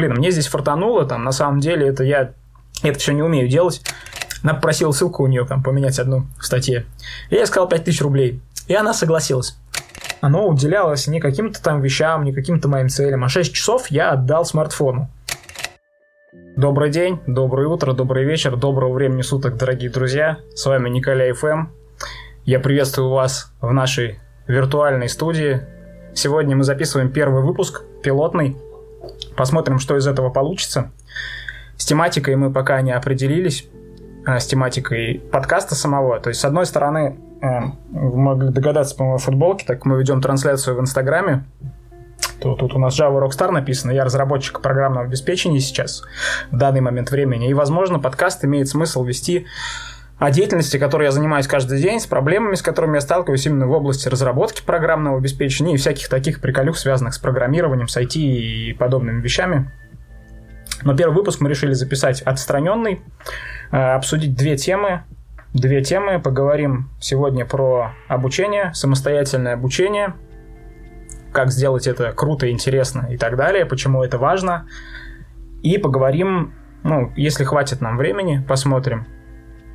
блин, мне здесь фартануло, там, на самом деле, это я это все не умею делать. Она попросила ссылку у нее там поменять одну в статье. И я сказал 5000 рублей. И она согласилась. Оно уделялось не каким-то там вещам, не каким-то моим целям, а 6 часов я отдал смартфону. Добрый день, доброе утро, добрый вечер, доброго времени суток, дорогие друзья. С вами Николя ФМ. Я приветствую вас в нашей виртуальной студии. Сегодня мы записываем первый выпуск, пилотный. Посмотрим, что из этого получится. С тематикой мы пока не определились, а, с тематикой подкаста самого. То есть, с одной стороны, э, вы могли догадаться по моей футболке, так мы ведем трансляцию в Инстаграме, то тут у нас Java Rockstar написано, я разработчик программного обеспечения сейчас, в данный момент времени, и, возможно, подкаст имеет смысл вести о деятельности, которой я занимаюсь каждый день, с проблемами, с которыми я сталкиваюсь именно в области разработки программного обеспечения и всяких таких приколюх, связанных с программированием, с IT и подобными вещами. Но первый выпуск мы решили записать отстраненный, э, обсудить две темы. Две темы. Поговорим сегодня про обучение, самостоятельное обучение, как сделать это круто, интересно и так далее, почему это важно. И поговорим, ну, если хватит нам времени, посмотрим,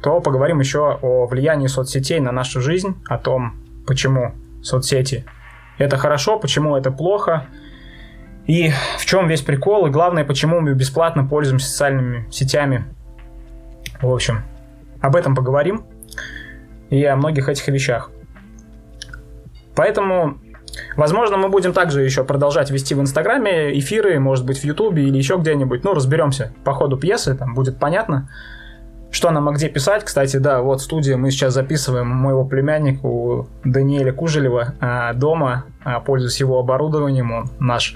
то поговорим еще о влиянии соцсетей на нашу жизнь, о том, почему соцсети это хорошо, почему это плохо, и в чем весь прикол, и главное, почему мы бесплатно пользуемся социальными сетями. В общем, об этом поговорим и о многих этих вещах. Поэтому, возможно, мы будем также еще продолжать вести в Инстаграме эфиры, может быть, в Ютубе или еще где-нибудь. Ну, разберемся по ходу пьесы, там будет понятно что нам а где писать. Кстати, да, вот студия мы сейчас записываем моего племянника у Даниэля Кужелева а, дома, а, пользуясь его оборудованием, он наш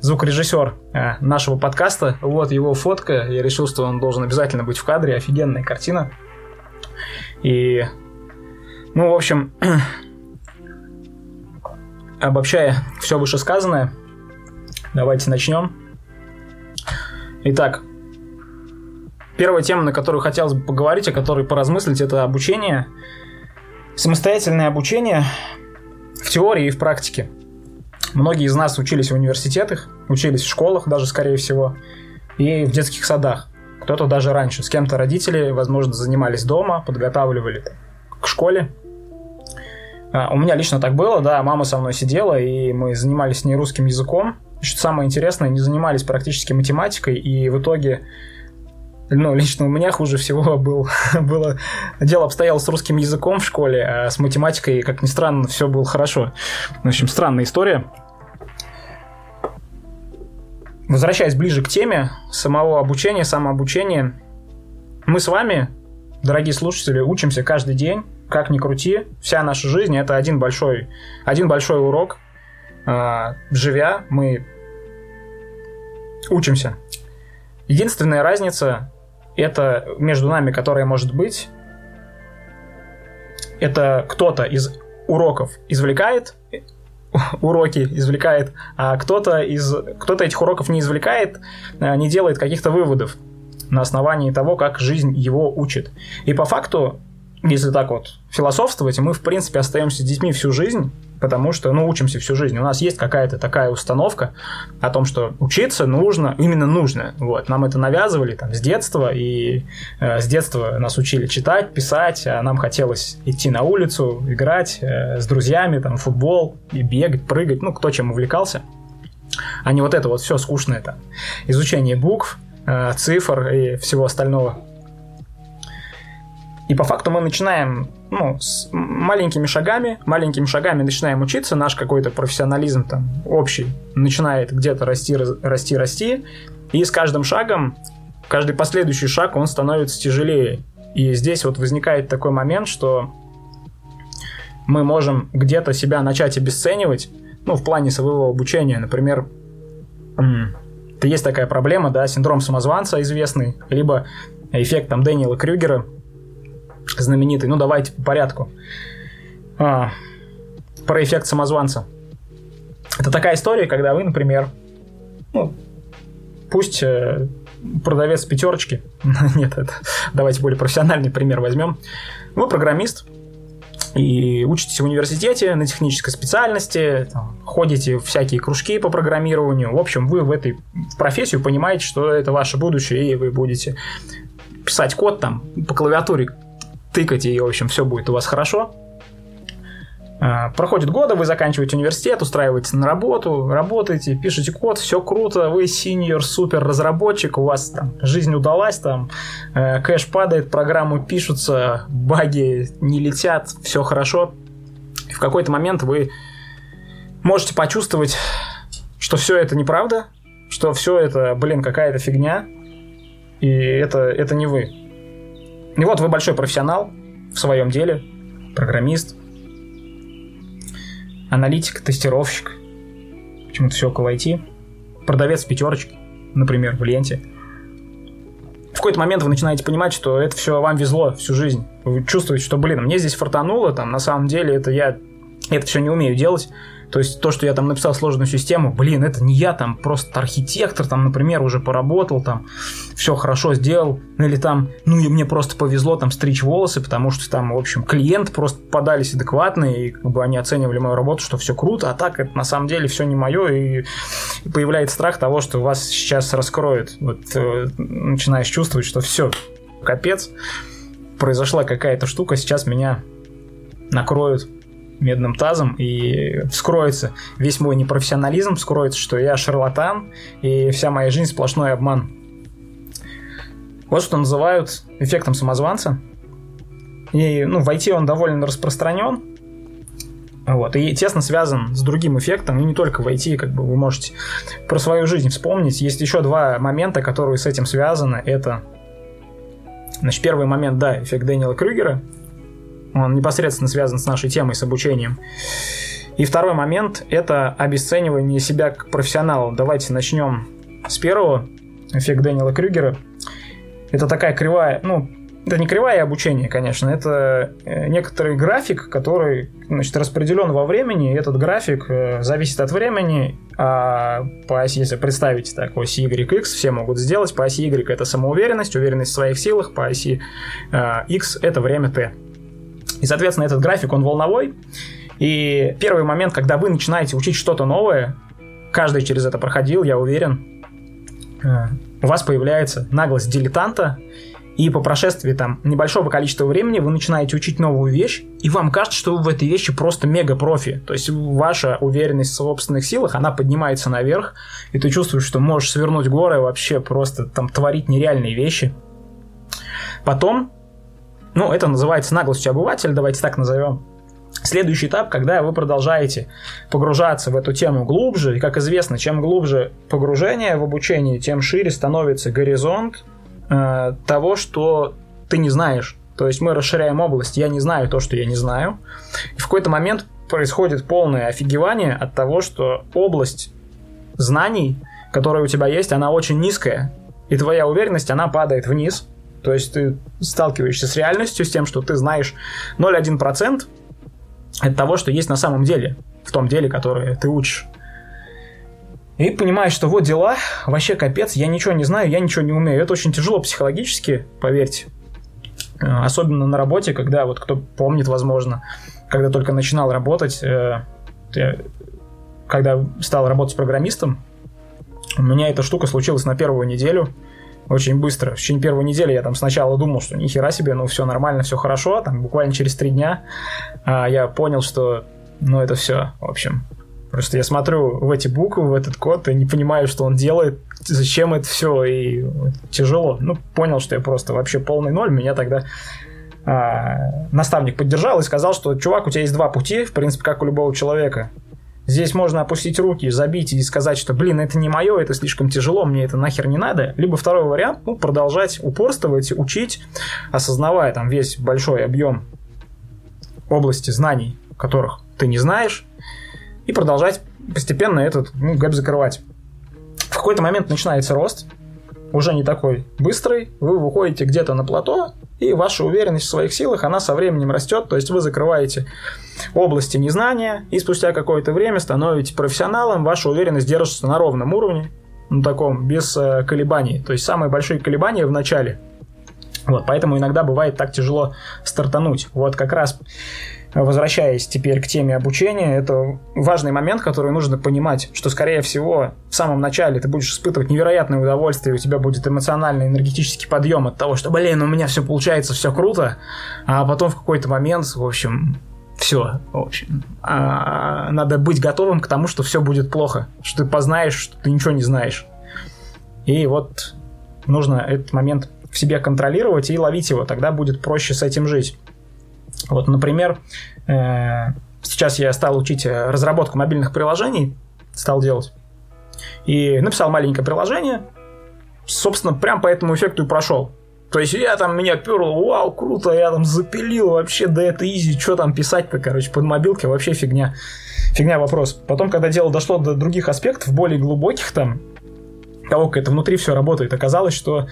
звукорежиссер а, нашего подкаста. Вот его фотка, я решил, что он должен обязательно быть в кадре, офигенная картина. И, ну, в общем, обобщая все вышесказанное, давайте начнем. Итак, Первая тема, на которую хотелось бы поговорить, о которой поразмыслить, это обучение. Самостоятельное обучение в теории и в практике. Многие из нас учились в университетах, учились в школах даже, скорее всего, и в детских садах. Кто-то даже раньше. С кем-то родители, возможно, занимались дома, подготавливали к школе. А, у меня лично так было, да, мама со мной сидела, и мы занимались с ней русским языком. Что самое интересное, не занимались практически математикой, и в итоге ну, лично у меня хуже всего был, было... Дело обстояло с русским языком в школе, а с математикой, как ни странно, все было хорошо. В общем, странная история. Возвращаясь ближе к теме самого обучения, самообучения, мы с вами, дорогие слушатели, учимся каждый день, как ни крути, вся наша жизнь это один большой, один большой урок. А, живя, мы учимся. Единственная разница это между нами, которая может быть, это кто-то из уроков извлекает уроки извлекает, а кто-то из кто-то этих уроков не извлекает, а, не делает каких-то выводов на основании того, как жизнь его учит. И по факту если так вот философствовать, мы, в принципе, остаемся детьми всю жизнь, потому что, ну, учимся всю жизнь. У нас есть какая-то такая установка о том, что учиться нужно, именно нужно. Вот. Нам это навязывали там с детства, и э, с детства нас учили читать, писать, а нам хотелось идти на улицу, играть э, с друзьями, там, футбол, и бегать, прыгать, ну, кто чем увлекался. А не вот это вот все скучное там. Изучение букв, э, цифр и всего остального и по факту мы начинаем ну, с маленькими шагами, маленькими шагами начинаем учиться, наш какой-то профессионализм там общий начинает где-то расти, расти, расти, и с каждым шагом, каждый последующий шаг, он становится тяжелее. И здесь вот возникает такой момент, что мы можем где-то себя начать обесценивать, ну, в плане своего обучения, например, это есть такая проблема, да, синдром самозванца известный, либо эффект там Дэниела Крюгера – знаменитый. Ну, давайте по порядку. А, про эффект самозванца. Это такая история, когда вы, например, ну, пусть э, продавец пятерочки, нет, это, давайте более профессиональный пример возьмем. Вы программист, и учитесь в университете на технической специальности, там, ходите в всякие кружки по программированию. В общем, вы в этой профессию понимаете, что это ваше будущее, и вы будете писать код там по клавиатуре, тыкать, и, в общем, все будет у вас хорошо. А, проходит годы, вы заканчиваете университет, устраиваетесь на работу, работаете, пишете код, все круто, вы синьор, супер разработчик, у вас там жизнь удалась, там э, кэш падает, программы пишутся, баги не летят, все хорошо. И в какой-то момент вы можете почувствовать, что все это неправда, что все это, блин, какая-то фигня, и это, это не вы. И вот вы большой профессионал в своем деле, программист, аналитик, тестировщик, почему-то все около IT, продавец пятерочки, например, в ленте. В какой-то момент вы начинаете понимать, что это все вам везло всю жизнь. Вы чувствуете, что, блин, мне здесь фартануло, там, на самом деле, это я это все не умею делать, то есть то, что я там написал сложную систему, блин, это не я там, просто архитектор, там, например, уже поработал, там, все хорошо сделал, или там, ну и мне просто повезло там стричь волосы, потому что там, в общем, клиент просто подались адекватные, и как бы они оценивали мою работу, что все круто, а так это на самом деле все не мое, и, и появляется страх того, что вас сейчас раскроют. Вот э, начинаешь чувствовать, что все, капец, произошла какая-то штука, сейчас меня накроют медным тазом, и вскроется весь мой непрофессионализм, вскроется, что я шарлатан, и вся моя жизнь сплошной обман. Вот что называют эффектом самозванца. И ну, в IT он довольно распространен, вот, и тесно связан с другим эффектом, и не только в IT, как бы вы можете про свою жизнь вспомнить. Есть еще два момента, которые с этим связаны. Это, значит, первый момент, да, эффект Дэниела Крюгера – он непосредственно связан с нашей темой, с обучением. И второй момент – это обесценивание себя как профессионала. Давайте начнем с первого. Эффект Дэниела Крюгера. Это такая кривая, ну, это не кривая обучение, конечно, это э, некоторый график, который значит, распределен во времени. И этот график э, зависит от времени. А по оси, если представить так, оси Y, X, все могут сделать. По оси Y это самоуверенность, уверенность в своих силах. По оси э, X это время T. И, соответственно, этот график, он волновой. И первый момент, когда вы начинаете учить что-то новое, каждый через это проходил, я уверен, э, у вас появляется наглость дилетанта, и по прошествии там небольшого количества времени вы начинаете учить новую вещь, и вам кажется, что вы в этой вещи просто мега-профи. То есть ваша уверенность в собственных силах, она поднимается наверх, и ты чувствуешь, что можешь свернуть горы вообще просто там творить нереальные вещи. Потом ну, это называется наглостью обывателя, давайте так назовем. Следующий этап, когда вы продолжаете погружаться в эту тему глубже, и, как известно, чем глубже погружение в обучение, тем шире становится горизонт э, того, что ты не знаешь. То есть мы расширяем область, я не знаю то, что я не знаю. И в какой-то момент происходит полное офигевание от того, что область знаний, которая у тебя есть, она очень низкая. И твоя уверенность, она падает вниз, то есть ты сталкиваешься с реальностью, с тем, что ты знаешь 0,1% от того, что есть на самом деле, в том деле, которое ты учишь. И понимаешь, что вот дела, вообще капец, я ничего не знаю, я ничего не умею. Это очень тяжело психологически, поверьте. Э, особенно на работе, когда, вот кто помнит, возможно, когда только начинал работать, э, когда стал работать программистом, у меня эта штука случилась на первую неделю – очень быстро. В течение первой недели я там сначала думал, что ни хера себе, ну все нормально, все хорошо. Там буквально через три дня а, я понял, что ну это все, в общем. Просто я смотрю в эти буквы, в этот код, и не понимаю, что он делает, зачем это все, и тяжело. Ну, понял, что я просто вообще полный ноль. Меня тогда а, наставник поддержал и сказал, что, чувак, у тебя есть два пути, в принципе, как у любого человека. Здесь можно опустить руки, забить и сказать, что, блин, это не мое, это слишком тяжело, мне это нахер не надо. Либо второй вариант, ну, продолжать упорствовать, учить, осознавая там весь большой объем области знаний, которых ты не знаешь, и продолжать постепенно этот ну, гэп закрывать. В какой-то момент начинается рост, уже не такой быстрый, вы выходите где-то на плато, и ваша уверенность в своих силах, она со временем растет, то есть вы закрываете области незнания, и спустя какое-то время становитесь профессионалом, ваша уверенность держится на ровном уровне, на таком, без э, колебаний. То есть самые большие колебания в начале. Вот, поэтому иногда бывает так тяжело стартануть. Вот как раз возвращаясь теперь к теме обучения, это важный момент, который нужно понимать, что, скорее всего, в самом начале ты будешь испытывать невероятное удовольствие, у тебя будет эмоциональный, энергетический подъем от того, что, блин, у меня все получается, все круто, а потом в какой-то момент, в общем, все, в общем, а, надо быть готовым к тому, что все будет плохо, что ты познаешь, что ты ничего не знаешь. И вот нужно этот момент в себе контролировать и ловить его, тогда будет проще с этим жить. Вот, например, э, сейчас я стал учить разработку мобильных приложений, стал делать, и написал маленькое приложение, собственно, прям по этому эффекту и прошел. То есть я там меня перло, вау, круто, я там запилил вообще, да это изи, что там писать-то, короче, под мобилки вообще фигня. Фигня вопрос. Потом, когда дело дошло до других аспектов, более глубоких там, того, как это внутри все работает, оказалось, что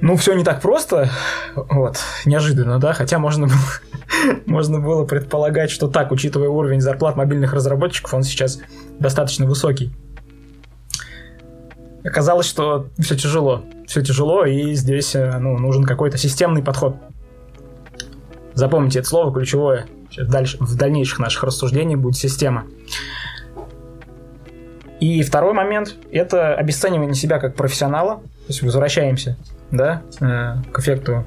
ну, все не так просто, вот, неожиданно, да, хотя можно было, можно было предполагать, что так, учитывая уровень зарплат мобильных разработчиков, он сейчас достаточно высокий. Оказалось, что все тяжело, все тяжело, и здесь э, ну, нужен какой-то системный подход. Запомните это слово ключевое. Сейчас дальше, в дальнейших наших рассуждениях будет система. И второй момент – это обесценивание себя как профессионала. То есть возвращаемся да, э, к эффекту.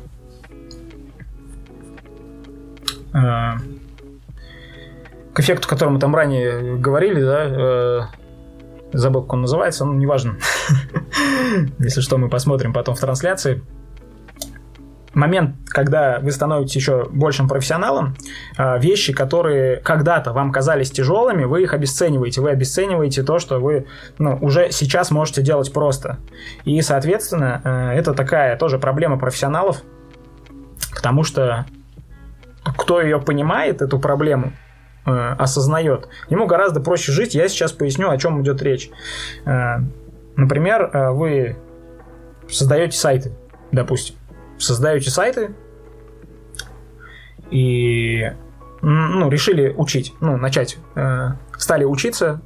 Э, к эффекту, о котором мы там ранее говорили, да, э, забыл, как он называется, ну, неважно. Если что, мы посмотрим потом в трансляции момент, когда вы становитесь еще большим профессионалом, а, вещи, которые когда-то вам казались тяжелыми, вы их обесцениваете. Вы обесцениваете то, что вы ну, уже сейчас можете делать просто. И, соответственно, э, это такая тоже проблема профессионалов, потому что кто ее понимает, эту проблему, э, осознает, ему гораздо проще жить. Я сейчас поясню, о чем идет речь. Э, например, вы создаете сайты, допустим создаете сайты и ну, решили учить, ну, начать, э, стали учиться,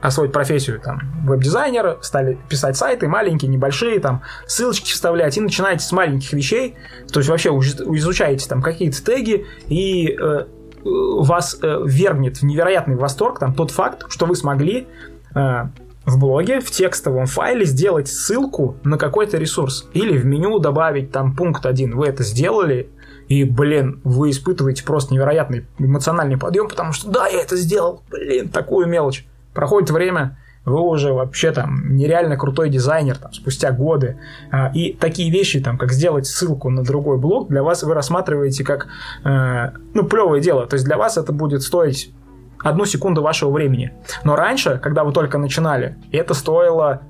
освоить профессию там веб-дизайнера, стали писать сайты маленькие, небольшие, там ссылочки вставлять и начинаете с маленьких вещей, то есть вообще изучаете там какие-то теги и э, вас э, вергнет в невероятный восторг там тот факт, что вы смогли э, в блоге, в текстовом файле сделать ссылку на какой-то ресурс. Или в меню добавить там пункт один. Вы это сделали, и, блин, вы испытываете просто невероятный эмоциональный подъем, потому что да, я это сделал, блин, такую мелочь. Проходит время, вы уже вообще там нереально крутой дизайнер там, спустя годы. А, и такие вещи, там, как сделать ссылку на другой блог, для вас вы рассматриваете как э, ну, плевое дело. То есть для вас это будет стоить одну секунду вашего времени. Но раньше, когда вы только начинали, это стоило,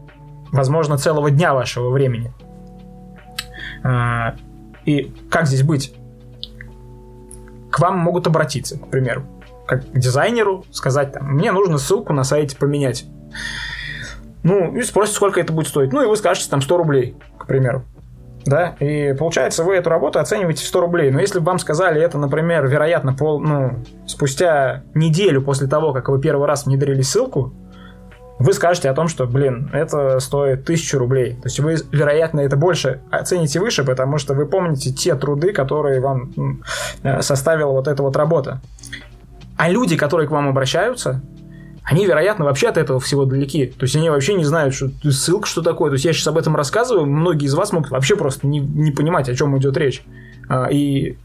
возможно, целого дня вашего времени. А, и как здесь быть? К вам могут обратиться, к примеру, как к дизайнеру, сказать, там, мне нужно ссылку на сайте поменять. Ну, и спросят, сколько это будет стоить. Ну, и вы скажете, там, 100 рублей, к примеру да, и получается вы эту работу оцениваете в 100 рублей. Но если бы вам сказали это, например, вероятно, пол, ну, спустя неделю после того, как вы первый раз внедрили ссылку, вы скажете о том, что, блин, это стоит 1000 рублей. То есть вы, вероятно, это больше оцените выше, потому что вы помните те труды, которые вам э, составила вот эта вот работа. А люди, которые к вам обращаются, они, вероятно, вообще от этого всего далеки. То есть они вообще не знают, что ссылка что такое. То есть я сейчас об этом рассказываю, многие из вас могут вообще просто не, не понимать, о чем идет речь. А, и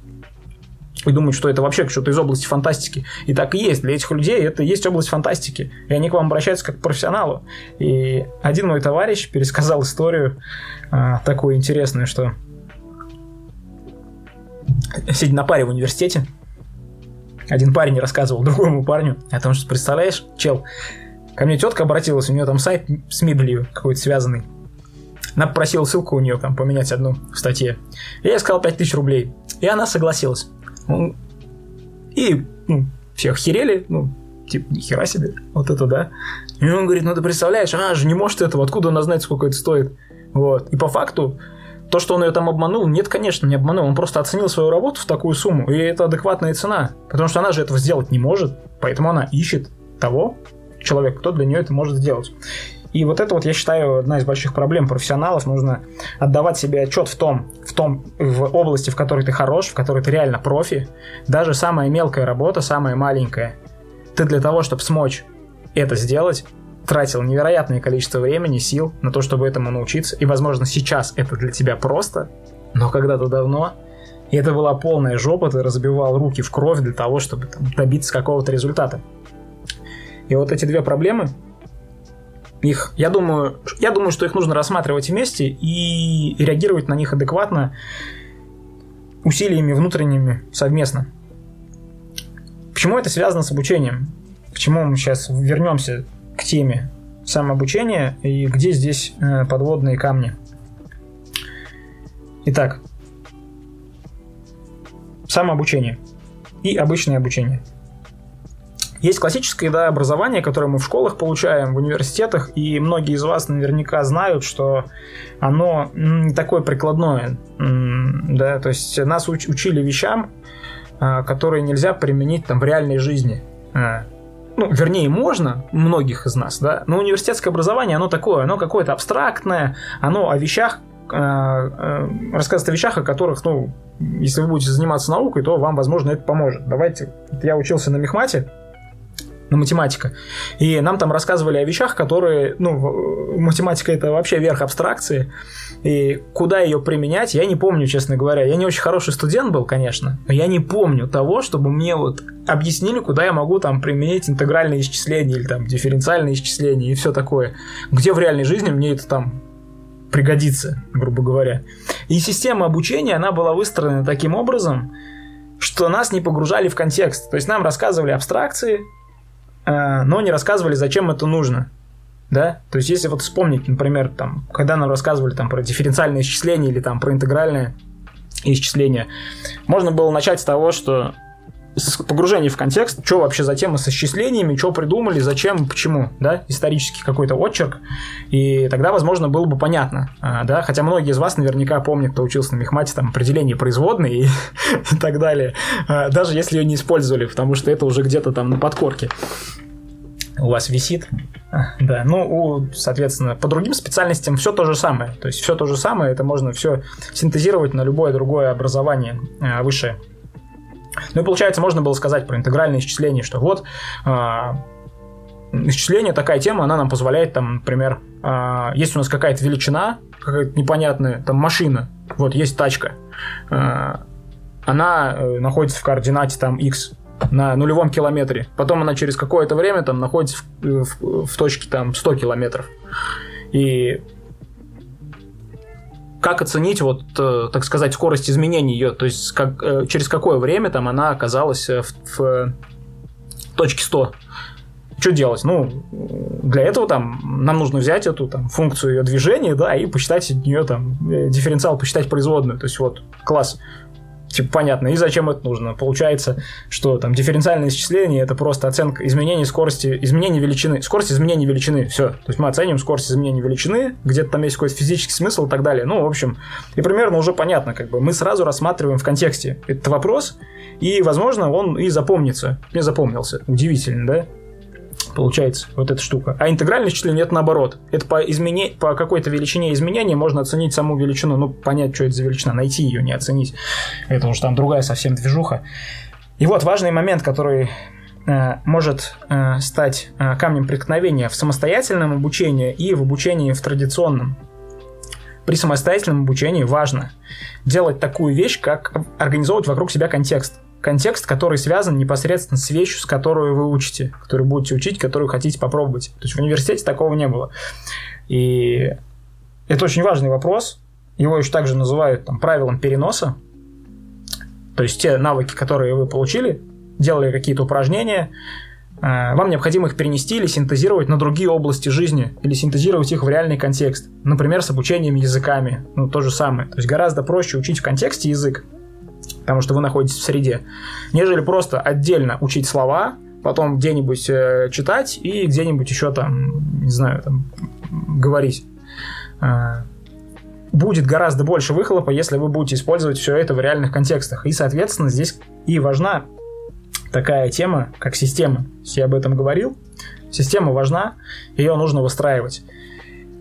и думают, что это вообще что-то из области фантастики. И так и есть. Для этих людей это и есть область фантастики. И они к вам обращаются как к профессионалу. И один мой товарищ пересказал историю а, такую интересную, что сидя на паре в университете, один парень рассказывал другому парню о том, что, представляешь, чел, ко мне тетка обратилась, у нее там сайт с мебелью какой-то связанный. Она попросила ссылку у нее там поменять одну в статье. Я сказал 5000 рублей. И она согласилась. И ну, все охерели, ну, типа, нихера себе, вот это да. И он говорит, ну ты представляешь, она же не может этого, откуда она знает, сколько это стоит. Вот. И по факту то, что он ее там обманул, нет, конечно, не обманул. Он просто оценил свою работу в такую сумму, и это адекватная цена. Потому что она же этого сделать не может, поэтому она ищет того человека, кто для нее это может сделать. И вот это вот, я считаю, одна из больших проблем профессионалов. Нужно отдавать себе отчет в том, в том, в области, в которой ты хорош, в которой ты реально профи. Даже самая мелкая работа, самая маленькая. Ты для того, чтобы смочь это сделать, тратил невероятное количество времени, сил на то, чтобы этому научиться. И, возможно, сейчас это для тебя просто, но когда-то давно и это была полная жопа, ты разбивал руки в кровь для того, чтобы там, добиться какого-то результата. И вот эти две проблемы, их, я думаю, я думаю, что их нужно рассматривать вместе и реагировать на них адекватно усилиями внутренними совместно. Почему это связано с обучением? Почему мы сейчас вернемся к теме самообучения и где здесь э, подводные камни? Итак, самообучение и обычное обучение. Есть классическое да, образование, которое мы в школах получаем, в университетах, и многие из вас наверняка знают, что оно не такое прикладное. Да, то есть нас уч- учили вещам, а, которые нельзя применить там, в реальной жизни. Ну, вернее, можно, многих из нас, да, но университетское образование, оно такое, оно какое-то абстрактное, оно о вещах, э, рассказывает о вещах, о которых, ну, если вы будете заниматься наукой, то вам, возможно, это поможет. Давайте, я учился на мехмате, на математика. И нам там рассказывали о вещах, которые, ну, математика это вообще верх абстракции. И куда ее применять, я не помню, честно говоря. Я не очень хороший студент был, конечно, но я не помню того, чтобы мне вот объяснили, куда я могу там применить интегральные исчисления или там дифференциальные исчисления и все такое. Где в реальной жизни мне это там пригодится, грубо говоря. И система обучения, она была выстроена таким образом, что нас не погружали в контекст. То есть нам рассказывали абстракции, Э, но не рассказывали, зачем это нужно. Да? То есть, если вот вспомнить, например, там, когда нам рассказывали там, про дифференциальное исчисление или там, про интегральное исчисление, можно было начать с того, что погружение в контекст, что вообще за тема с исчислениями, что придумали, зачем, почему, да, исторический какой-то отчерк, и тогда, возможно, было бы понятно, а, да, хотя многие из вас наверняка помнят, кто учился на мехмате, там, определение производной и, так далее, а, даже если ее не использовали, потому что это уже где-то там на подкорке у вас висит. А, да, ну, у, соответственно, по другим специальностям все то же самое. То есть все то же самое, это можно все синтезировать на любое другое образование высшее. Ну и получается, можно было сказать про интегральное исчисление, что вот а, исчисление такая тема, она нам позволяет, там, например, а, есть у нас какая-то величина, какая-то непонятная, там, машина, вот есть тачка, а, она э, находится в координате там x на нулевом километре, потом она через какое-то время там находится в, в, в точке там 100 километров. И как оценить, вот, э, так сказать, скорость изменения ее, то есть как, э, через какое время там она оказалась э, в, в точке 100. Что делать? Ну, для этого там нам нужно взять эту там, функцию ее движения, да, и посчитать от нее там дифференциал, посчитать производную. То есть вот класс Типа, понятно. И зачем это нужно? Получается, что там дифференциальное исчисление это просто оценка изменения скорости, изменения величины, скорость изменения величины. Все. То есть мы оценим скорость изменения величины, где-то там есть какой-то физический смысл и так далее. Ну, в общем, и примерно уже понятно, как бы мы сразу рассматриваем в контексте этот вопрос, и, возможно, он и запомнится. Не запомнился. Удивительно, да? Получается, вот эта штука. А интегральное исчисление это наоборот. Это по, измене... по какой-то величине изменения можно оценить саму величину, ну, понять, что это за величина, найти ее, не оценить. Это уже там другая совсем движуха. И вот важный момент, который э, может э, стать э, камнем преткновения в самостоятельном обучении и в обучении в традиционном. При самостоятельном обучении важно делать такую вещь, как организовывать вокруг себя контекст контекст, который связан непосредственно с вещью, с которой вы учите, которую будете учить, которую хотите попробовать. То есть в университете такого не было. И это очень важный вопрос. Его еще также называют там, правилом переноса. То есть те навыки, которые вы получили, делали какие-то упражнения, э, вам необходимо их перенести или синтезировать на другие области жизни, или синтезировать их в реальный контекст. Например, с обучением языками. Ну, то же самое. То есть гораздо проще учить в контексте язык, потому что вы находитесь в среде, нежели просто отдельно учить слова, потом где-нибудь э, читать и где-нибудь еще там, не знаю, там, говорить. Э, будет гораздо больше выхлопа, если вы будете использовать все это в реальных контекстах. И, соответственно, здесь и важна такая тема, как система. Я об этом говорил. Система важна, ее нужно выстраивать.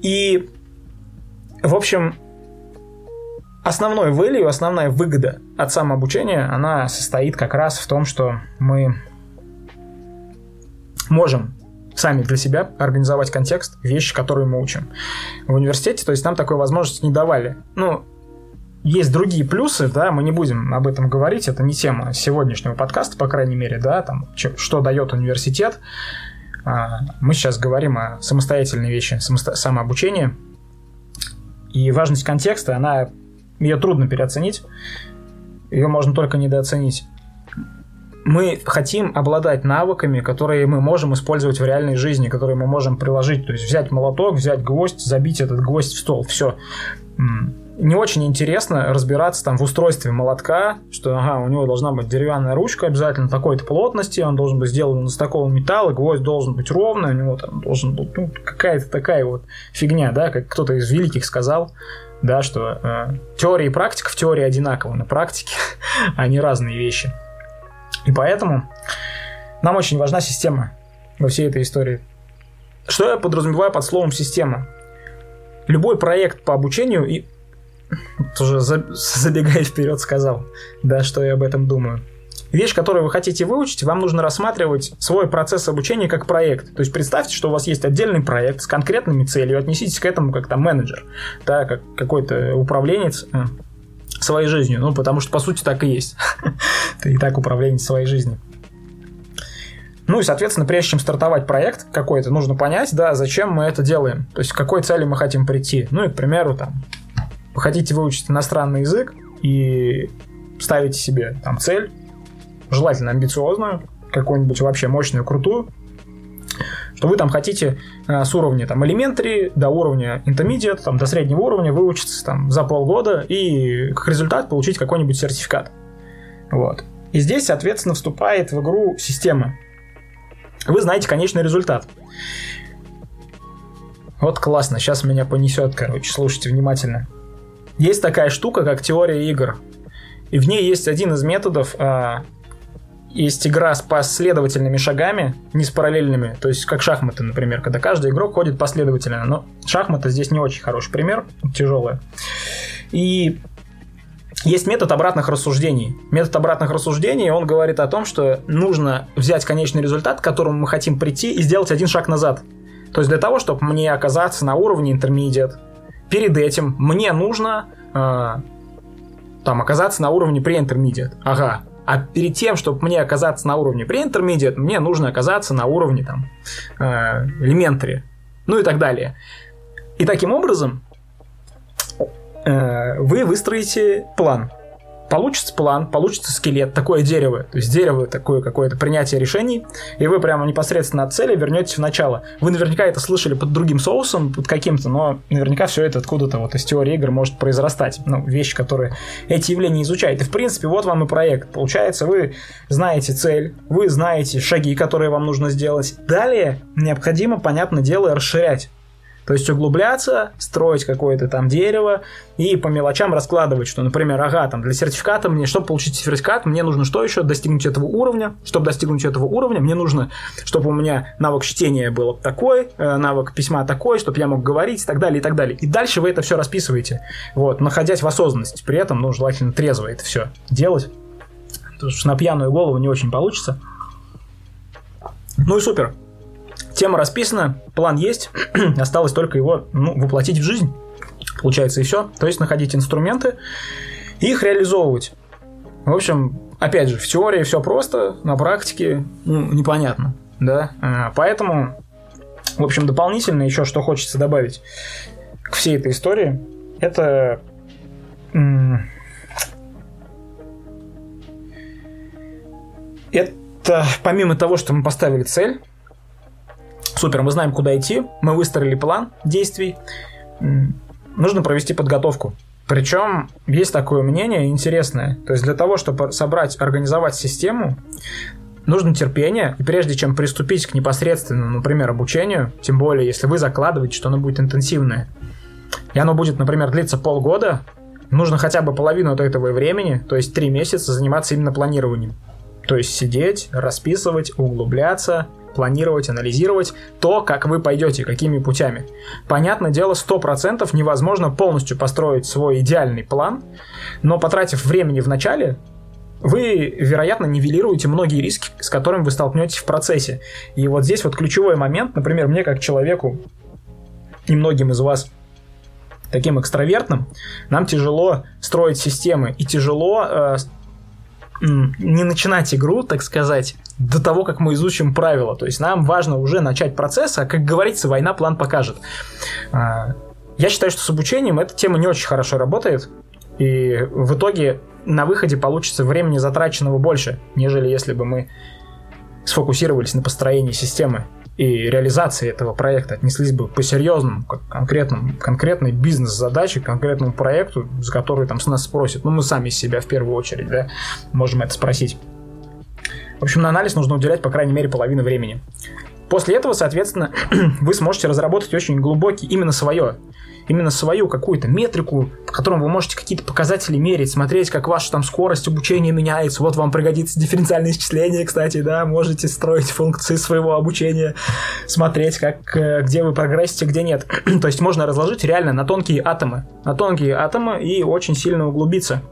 И, в общем, основной value, основная выгода от самообучения, она состоит как раз в том, что мы можем сами для себя организовать контекст, вещи, которые мы учим. В университете, то есть нам такой возможности не давали. Ну, есть другие плюсы, да, мы не будем об этом говорить, это не тема сегодняшнего подкаста, по крайней мере, да, там, что дает университет. А, мы сейчас говорим о самостоятельной вещи, самосто... самообучении. И важность контекста, она, ее трудно переоценить, ее можно только недооценить мы хотим обладать навыками, которые мы можем использовать в реальной жизни, которые мы можем приложить. То есть взять молоток, взять гвоздь, забить этот гвоздь в стол. Все. Не очень интересно разбираться там в устройстве молотка, что ага, у него должна быть деревянная ручка обязательно такой-то плотности, он должен быть сделан из такого металла, гвоздь должен быть ровный, у него там должен быть ну, какая-то такая вот фигня, да, как кто-то из великих сказал, да, что э, теория и практика в теории одинаковы, на практике они разные вещи. И поэтому нам очень важна система во всей этой истории. Что я подразумеваю под словом система? Любой проект по обучению и тоже забегая вперед сказал, да, что я об этом думаю. Вещь, которую вы хотите выучить, вам нужно рассматривать свой процесс обучения как проект. То есть представьте, что у вас есть отдельный проект с конкретными целями, отнеситесь к этому как там менеджер, да, как какой-то управленец, э, своей жизнью. Ну, потому что, по сути, так и есть. Ты и так управленец своей жизнью. Ну и, соответственно, прежде чем стартовать проект какой-то, нужно понять, да, зачем мы это делаем. То есть, к какой цели мы хотим прийти. Ну и, к примеру, там, вы хотите выучить иностранный язык и ставите себе там цель, желательно амбициозную, какую-нибудь вообще мощную, крутую, что вы там хотите э, с уровня там elementary до уровня intermediate, там до среднего уровня выучиться там за полгода и как результат получить какой-нибудь сертификат. Вот. И здесь, соответственно, вступает в игру система. Вы знаете конечный результат. Вот классно, сейчас меня понесет, короче, слушайте внимательно. Есть такая штука, как теория игр. И в ней есть один из методов а, есть игра с последовательными шагами, не с параллельными, то есть как шахматы, например, когда каждый игрок ходит последовательно. Но шахматы здесь не очень хороший пример, тяжелая. И есть метод обратных рассуждений. Метод обратных рассуждений, он говорит о том, что нужно взять конечный результат, к которому мы хотим прийти, и сделать один шаг назад. То есть для того, чтобы мне оказаться на уровне интермедиат, перед этим мне нужно э, там оказаться на уровне pre-intermediate. Ага, а перед тем, чтобы мне оказаться на уровне pre-intermediate, мне нужно оказаться на уровне там э, elementary, ну и так далее. И таким образом э, вы выстроите план получится план, получится скелет, такое дерево. То есть дерево такое какое-то принятие решений, и вы прямо непосредственно от цели вернетесь в начало. Вы наверняка это слышали под другим соусом, под каким-то, но наверняка все это откуда-то вот из теории игр может произрастать. Ну, вещи, которые эти явления изучают. И в принципе, вот вам и проект. Получается, вы знаете цель, вы знаете шаги, которые вам нужно сделать. Далее необходимо, понятное дело, расширять то есть углубляться, строить какое-то там дерево и по мелочам раскладывать, что, например, ага, там для сертификата мне, чтобы получить сертификат, мне нужно что еще? Достигнуть этого уровня. Чтобы достигнуть этого уровня, мне нужно, чтобы у меня навык чтения был такой, э, навык письма такой, чтобы я мог говорить и так далее, и так далее. И дальше вы это все расписываете, вот, находясь в осознанности. При этом, ну, желательно трезво это все делать. Потому что на пьяную голову не очень получится. Ну и супер. Тема расписана, план есть, осталось только его ну, воплотить в жизнь. Получается и все. То есть находить инструменты и их реализовывать. В общем, опять же, в теории все просто, на практике ну, непонятно. Да? А, поэтому, в общем, дополнительно еще что хочется добавить к всей этой истории, это это помимо того, что мы поставили цель, Супер, мы знаем, куда идти, мы выстроили план действий, нужно провести подготовку. Причем есть такое мнение интересное. То есть для того, чтобы собрать, организовать систему, нужно терпение. И прежде чем приступить к непосредственному, например, обучению, тем более, если вы закладываете, что оно будет интенсивное, и оно будет, например, длиться полгода, нужно хотя бы половину от этого времени, то есть три месяца, заниматься именно планированием. То есть сидеть, расписывать, углубляться, планировать, анализировать то, как вы пойдете, какими путями. Понятное дело, 100% невозможно полностью построить свой идеальный план, но потратив времени в начале, вы, вероятно, нивелируете многие риски, с которыми вы столкнетесь в процессе. И вот здесь вот ключевой момент, например, мне как человеку и многим из вас таким экстравертным, нам тяжело строить системы и тяжело э, не начинать игру, так сказать, до того, как мы изучим правила. То есть нам важно уже начать процесс, а как говорится, война план покажет. Э, я считаю, что с обучением эта тема не очень хорошо работает. И в итоге на выходе получится времени затраченного больше, нежели если бы мы сфокусировались на построении системы и реализации этого проекта отнеслись бы по-серьезному, как конкретному, конкретной бизнес-задаче, конкретному проекту, за который там с нас спросят. Ну, мы сами себя в первую очередь, да, можем это спросить. В общем, на анализ нужно уделять, по крайней мере, половину времени. После этого, соответственно, вы сможете разработать очень глубокий, именно свое, именно свою какую-то метрику, по которому вы можете какие-то показатели мерить, смотреть, как ваша там скорость обучения меняется. Вот вам пригодится дифференциальное исчисление, кстати, да, можете строить функции своего обучения, смотреть, как, э, где вы прогрессите, где нет. То есть можно разложить реально на тонкие атомы, на тонкие атомы и очень сильно углубиться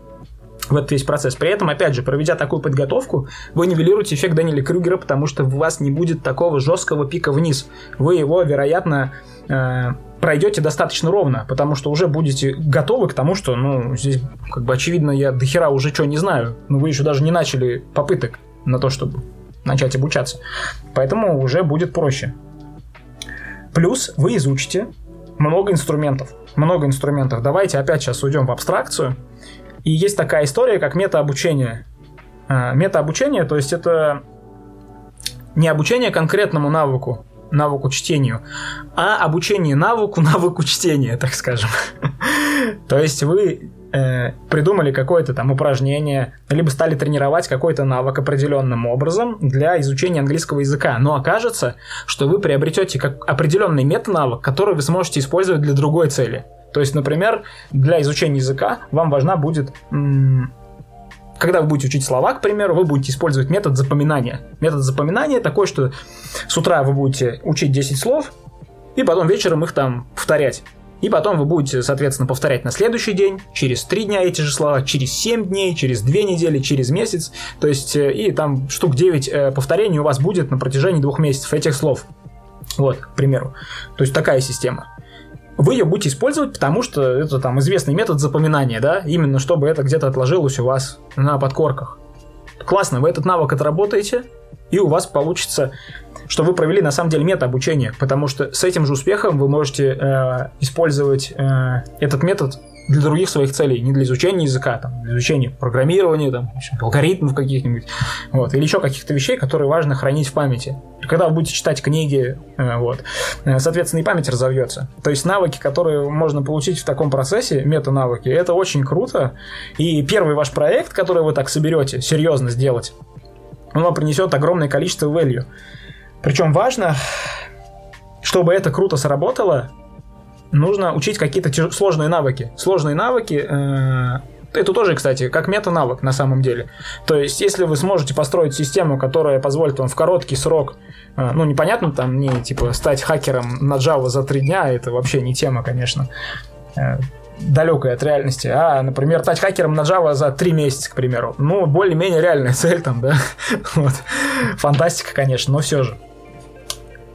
в этот весь процесс. При этом, опять же, проведя такую подготовку, вы нивелируете эффект Даниэля Крюгера, потому что у вас не будет такого жесткого пика вниз. Вы его, вероятно, э, пройдете достаточно ровно, потому что уже будете готовы к тому, что, ну, здесь, как бы, очевидно, я до хера уже что не знаю, но вы еще даже не начали попыток на то, чтобы начать обучаться. Поэтому уже будет проще. Плюс вы изучите много инструментов. Много инструментов. Давайте опять сейчас уйдем в абстракцию – и есть такая история, как метаобучение. А, метаобучение, то есть это не обучение конкретному навыку, навыку чтению, а обучение навыку, навыку чтения, так скажем. То есть вы э, придумали какое-то там упражнение, либо стали тренировать какой-то навык определенным образом для изучения английского языка. Но окажется, что вы приобретете как определенный метанавык, который вы сможете использовать для другой цели. То есть, например, для изучения языка вам важна будет когда вы будете учить слова, к примеру, вы будете использовать метод запоминания. Метод запоминания такой, что с утра вы будете учить 10 слов, и потом вечером их там повторять. И потом вы будете, соответственно, повторять на следующий день, через 3 дня эти же слова, через 7 дней, через 2 недели, через месяц. То есть, э, и там штук 9 э, повторений у вас будет на протяжении двух месяцев этих слов. Вот, к примеру. То есть такая система вы ее будете использовать, потому что это там известный метод запоминания, да, именно чтобы это где-то отложилось у вас на подкорках. Классно, вы этот навык отработаете, и у вас получится, что вы провели на самом деле мета-обучение, потому что с этим же успехом вы можете э, использовать э, этот метод для других своих целей, не для изучения языка, там, для изучения программирования, там, алгоритмов каких-нибудь, вот, или еще каких-то вещей, которые важно хранить в памяти. Когда вы будете читать книги, э, вот, э, соответственно, и память разовьется. То есть навыки, которые можно получить в таком процессе, мета-навыки, это очень круто. И первый ваш проект, который вы так соберете, серьезно сделать, он вам принесет огромное количество value. Причем важно, чтобы это круто сработало, нужно учить какие-то сложные навыки. Сложные навыки э, это тоже, кстати, как мета-навык на самом деле. То есть, если вы сможете построить систему, которая позволит вам в короткий срок, э, ну, непонятно, там, не, типа, стать хакером на Java за три дня, это вообще не тема, конечно, э, далекая от реальности, а, например, стать хакером на Java за три месяца, к примеру. Ну, более-менее реальная цель там, да. вот. Фантастика, конечно, но все же.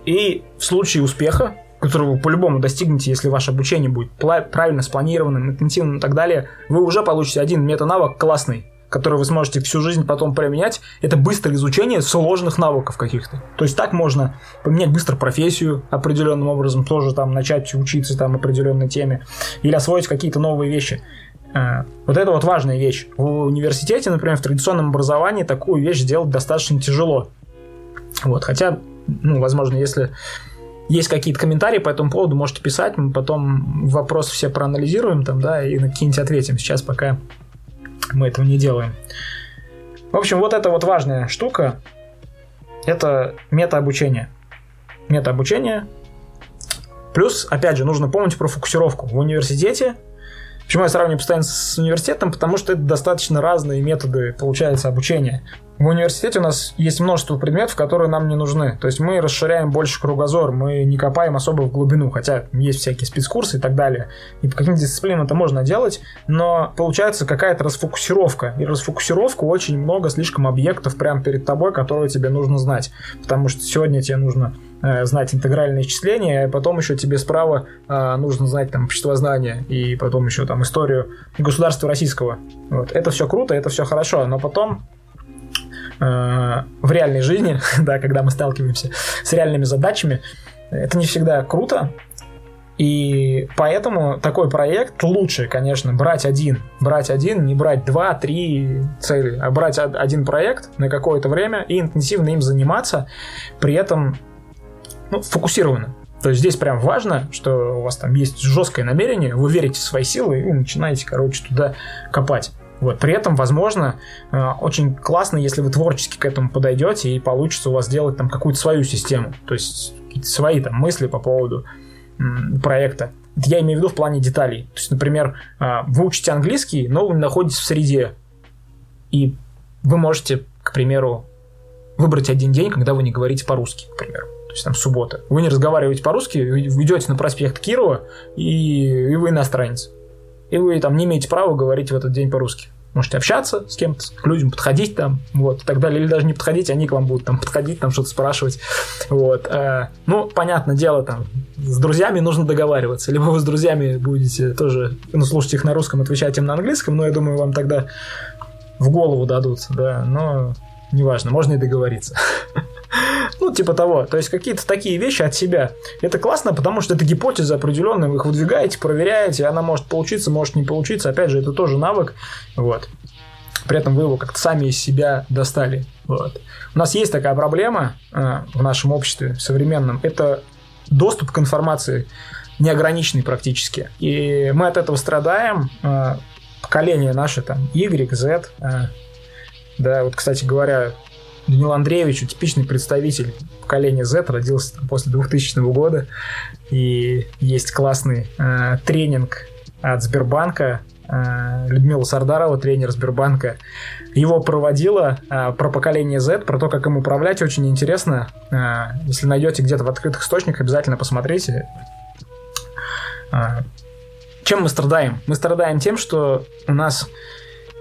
И в случае успеха которую вы по-любому достигнете, если ваше обучение будет правильно спланированным, интенсивным и так далее, вы уже получите один мета-навык классный, который вы сможете всю жизнь потом применять, это быстрое изучение сложных навыков каких-то. То есть так можно поменять быстро профессию определенным образом, тоже там начать учиться там определенной теме, или освоить какие-то новые вещи. А, вот это вот важная вещь. В университете, например, в традиционном образовании такую вещь сделать достаточно тяжело. Вот, хотя, ну, возможно, если есть какие-то комментарии по этому поводу, можете писать, мы потом вопросы все проанализируем там, да, и на какие-нибудь ответим. Сейчас пока мы этого не делаем. В общем, вот это вот важная штука. Это метаобучение. Метаобучение. Плюс, опять же, нужно помнить про фокусировку. В университете Почему я сравниваю постоянно с университетом? Потому что это достаточно разные методы, получается, обучения. В университете у нас есть множество предметов, которые нам не нужны. То есть мы расширяем больше кругозор, мы не копаем особо в глубину, хотя есть всякие спецкурсы и так далее. И по каким-то дисциплинам это можно делать, но получается какая-то расфокусировка. И расфокусировка очень много слишком объектов прямо перед тобой, которые тебе нужно знать. Потому что сегодня тебе нужно э, знать интегральные исчисления, а потом еще тебе справа э, нужно знать там обществознание и потом еще там историю государства российского. Вот. Это все круто, это все хорошо, но потом в реальной жизни, да, когда мы сталкиваемся с реальными задачами, это не всегда круто, и поэтому такой проект лучше, конечно, брать один. Брать один, не брать два, три цели, а брать один проект на какое-то время и интенсивно им заниматься, при этом ну, фокусированно. То есть здесь прям важно, что у вас там есть жесткое намерение, вы верите в свои силы и начинаете, короче, туда копать. Вот. При этом, возможно, э, очень классно, если вы творчески к этому подойдете и получится у вас сделать там какую-то свою систему, то есть какие-то свои там мысли по поводу проекта. Я имею в виду в плане деталей. То есть, например, э, вы учите английский, но вы находитесь в среде, и вы можете, к примеру, выбрать один день, когда вы не говорите по-русски, к примеру. То есть там суббота. Вы не разговариваете по-русски, вы идете на проспект Кирова, и, и вы иностранец и вы там не имеете права говорить в этот день по-русски. Можете общаться с кем-то, к людям подходить там, вот, и так далее. Или даже не подходить, они к вам будут там подходить, там что-то спрашивать. Вот. Э, ну, понятное дело, там, с друзьями нужно договариваться. Либо вы с друзьями будете тоже, ну, слушать их на русском, отвечать им на английском, но я думаю, вам тогда в голову дадут, да, но неважно, можно и договориться. Ну, типа того. То есть какие-то такие вещи от себя. Это классно, потому что это гипотеза определенная, вы их выдвигаете, проверяете, она может получиться, может не получиться. Опять же, это тоже навык. Вот. При этом вы его как-то сами из себя достали. Вот. У нас есть такая проблема э, в нашем обществе современном. Это доступ к информации неограниченный практически. И мы от этого страдаем. Э, поколение наше, там, Y, Z. Э, да, вот, кстати говоря, Данил Андреевич, типичный представитель поколения Z, родился там, после 2000 года. И есть классный э, тренинг от Сбербанка. Э, Людмила Сардарова, тренер Сбербанка, его проводила э, про поколение Z, про то, как им управлять. Очень интересно. Э, если найдете где-то в открытых источниках, обязательно посмотрите. Чем мы страдаем? Мы страдаем тем, что у нас...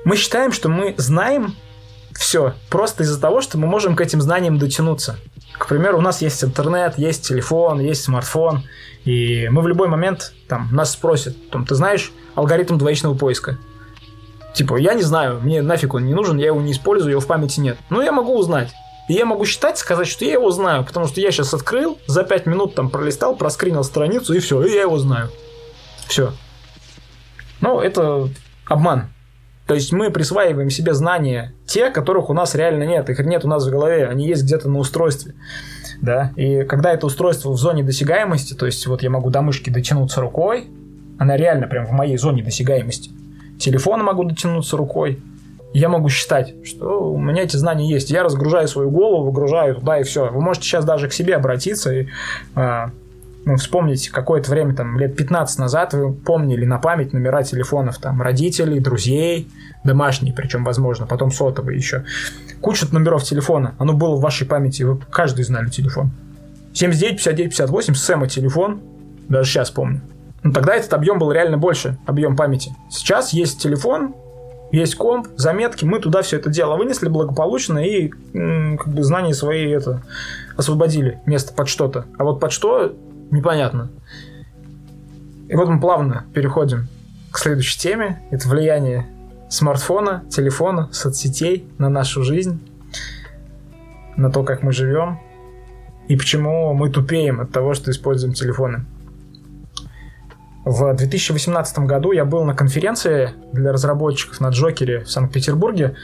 Мы считаем, что мы знаем все. Просто из-за того, что мы можем к этим знаниям дотянуться. К примеру, у нас есть интернет, есть телефон, есть смартфон, и мы в любой момент там нас спросят, там, ты знаешь алгоритм двоичного поиска? Типа, я не знаю, мне нафиг он не нужен, я его не использую, его в памяти нет. Но я могу узнать. И я могу считать, сказать, что я его знаю, потому что я сейчас открыл, за 5 минут там пролистал, проскринил страницу, и все, и я его знаю. Все. Ну, это обман. То есть мы присваиваем себе знания, те, которых у нас реально нет. Их нет у нас в голове, они есть где-то на устройстве. Да? И когда это устройство в зоне досягаемости, то есть вот я могу до мышки дотянуться рукой, она реально прям в моей зоне досягаемости. Телефон могу дотянуться рукой, я могу считать, что у меня эти знания есть. Я разгружаю свою голову, выгружаю туда и все. Вы можете сейчас даже к себе обратиться и а, ну, вспомните, какое-то время, там, лет 15 назад вы помнили на память номера телефонов там родителей, друзей, домашние, причем, возможно, потом сотовые еще. Куча номеров телефона, оно было в вашей памяти, вы каждый знали телефон. 79, 59, 58, Сэма телефон, даже сейчас помню. Но тогда этот объем был реально больше, объем памяти. Сейчас есть телефон, есть комп, заметки, мы туда все это дело вынесли благополучно и как бы знания свои это освободили место под что-то. А вот под что непонятно. И вот мы плавно переходим к следующей теме. Это влияние смартфона, телефона, соцсетей на нашу жизнь, на то, как мы живем и почему мы тупеем от того, что используем телефоны. В 2018 году я был на конференции для разработчиков на Джокере в Санкт-Петербурге.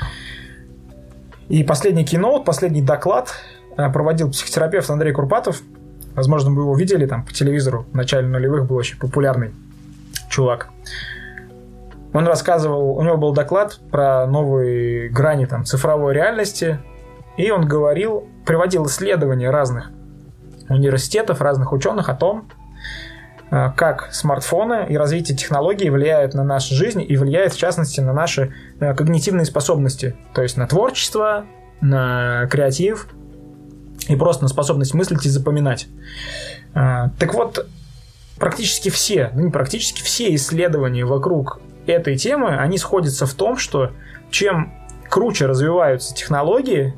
И последний киноут, последний доклад э, проводил психотерапевт Андрей Курпатов – Возможно, вы его видели там по телевизору. В начале нулевых был очень популярный чувак. Он рассказывал, у него был доклад про новые грани там, цифровой реальности, и он говорил, приводил исследования разных университетов, разных ученых о том, э, как смартфоны и развитие технологий влияют на нашу жизнь и влияют, в частности, на наши э, когнитивные способности, то есть на творчество, на креатив и просто на способность мыслить и запоминать. А, так вот, практически все, ну не практически все исследования вокруг этой темы, они сходятся в том, что чем круче развиваются технологии,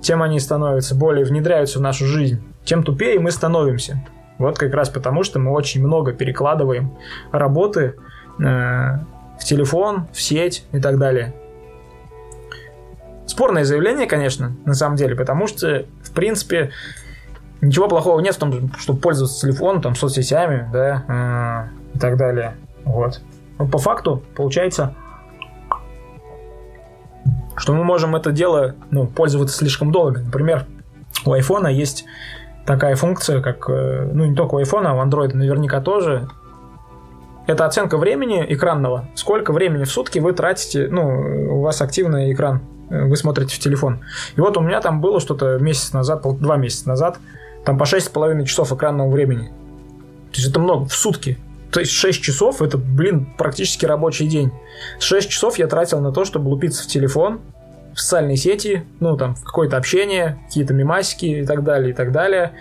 тем они становятся более внедряются в нашу жизнь, тем тупее мы становимся. Вот как раз потому, что мы очень много перекладываем работы э, в телефон, в сеть и так далее. Спорное заявление, конечно, на самом деле, потому что, в принципе, ничего плохого нет в том, чтобы пользоваться телефоном, там, соцсетями, да, э, и так далее. Вот. Но по факту, получается, что мы можем это дело ну, пользоваться слишком долго. Например, у айфона есть такая функция, как, э, ну не только у айфона, а у андроида наверняка тоже, это оценка времени экранного. Сколько времени в сутки вы тратите, ну, у вас активный экран, вы смотрите в телефон. И вот у меня там было что-то месяц назад, два месяца назад, там по 6,5 часов экранного времени. То есть это много в сутки. То есть 6 часов это, блин, практически рабочий день. 6 часов я тратил на то, чтобы лупиться в телефон, в социальные сети, ну, там, какое-то общение, какие-то мемасики и так далее, и так далее,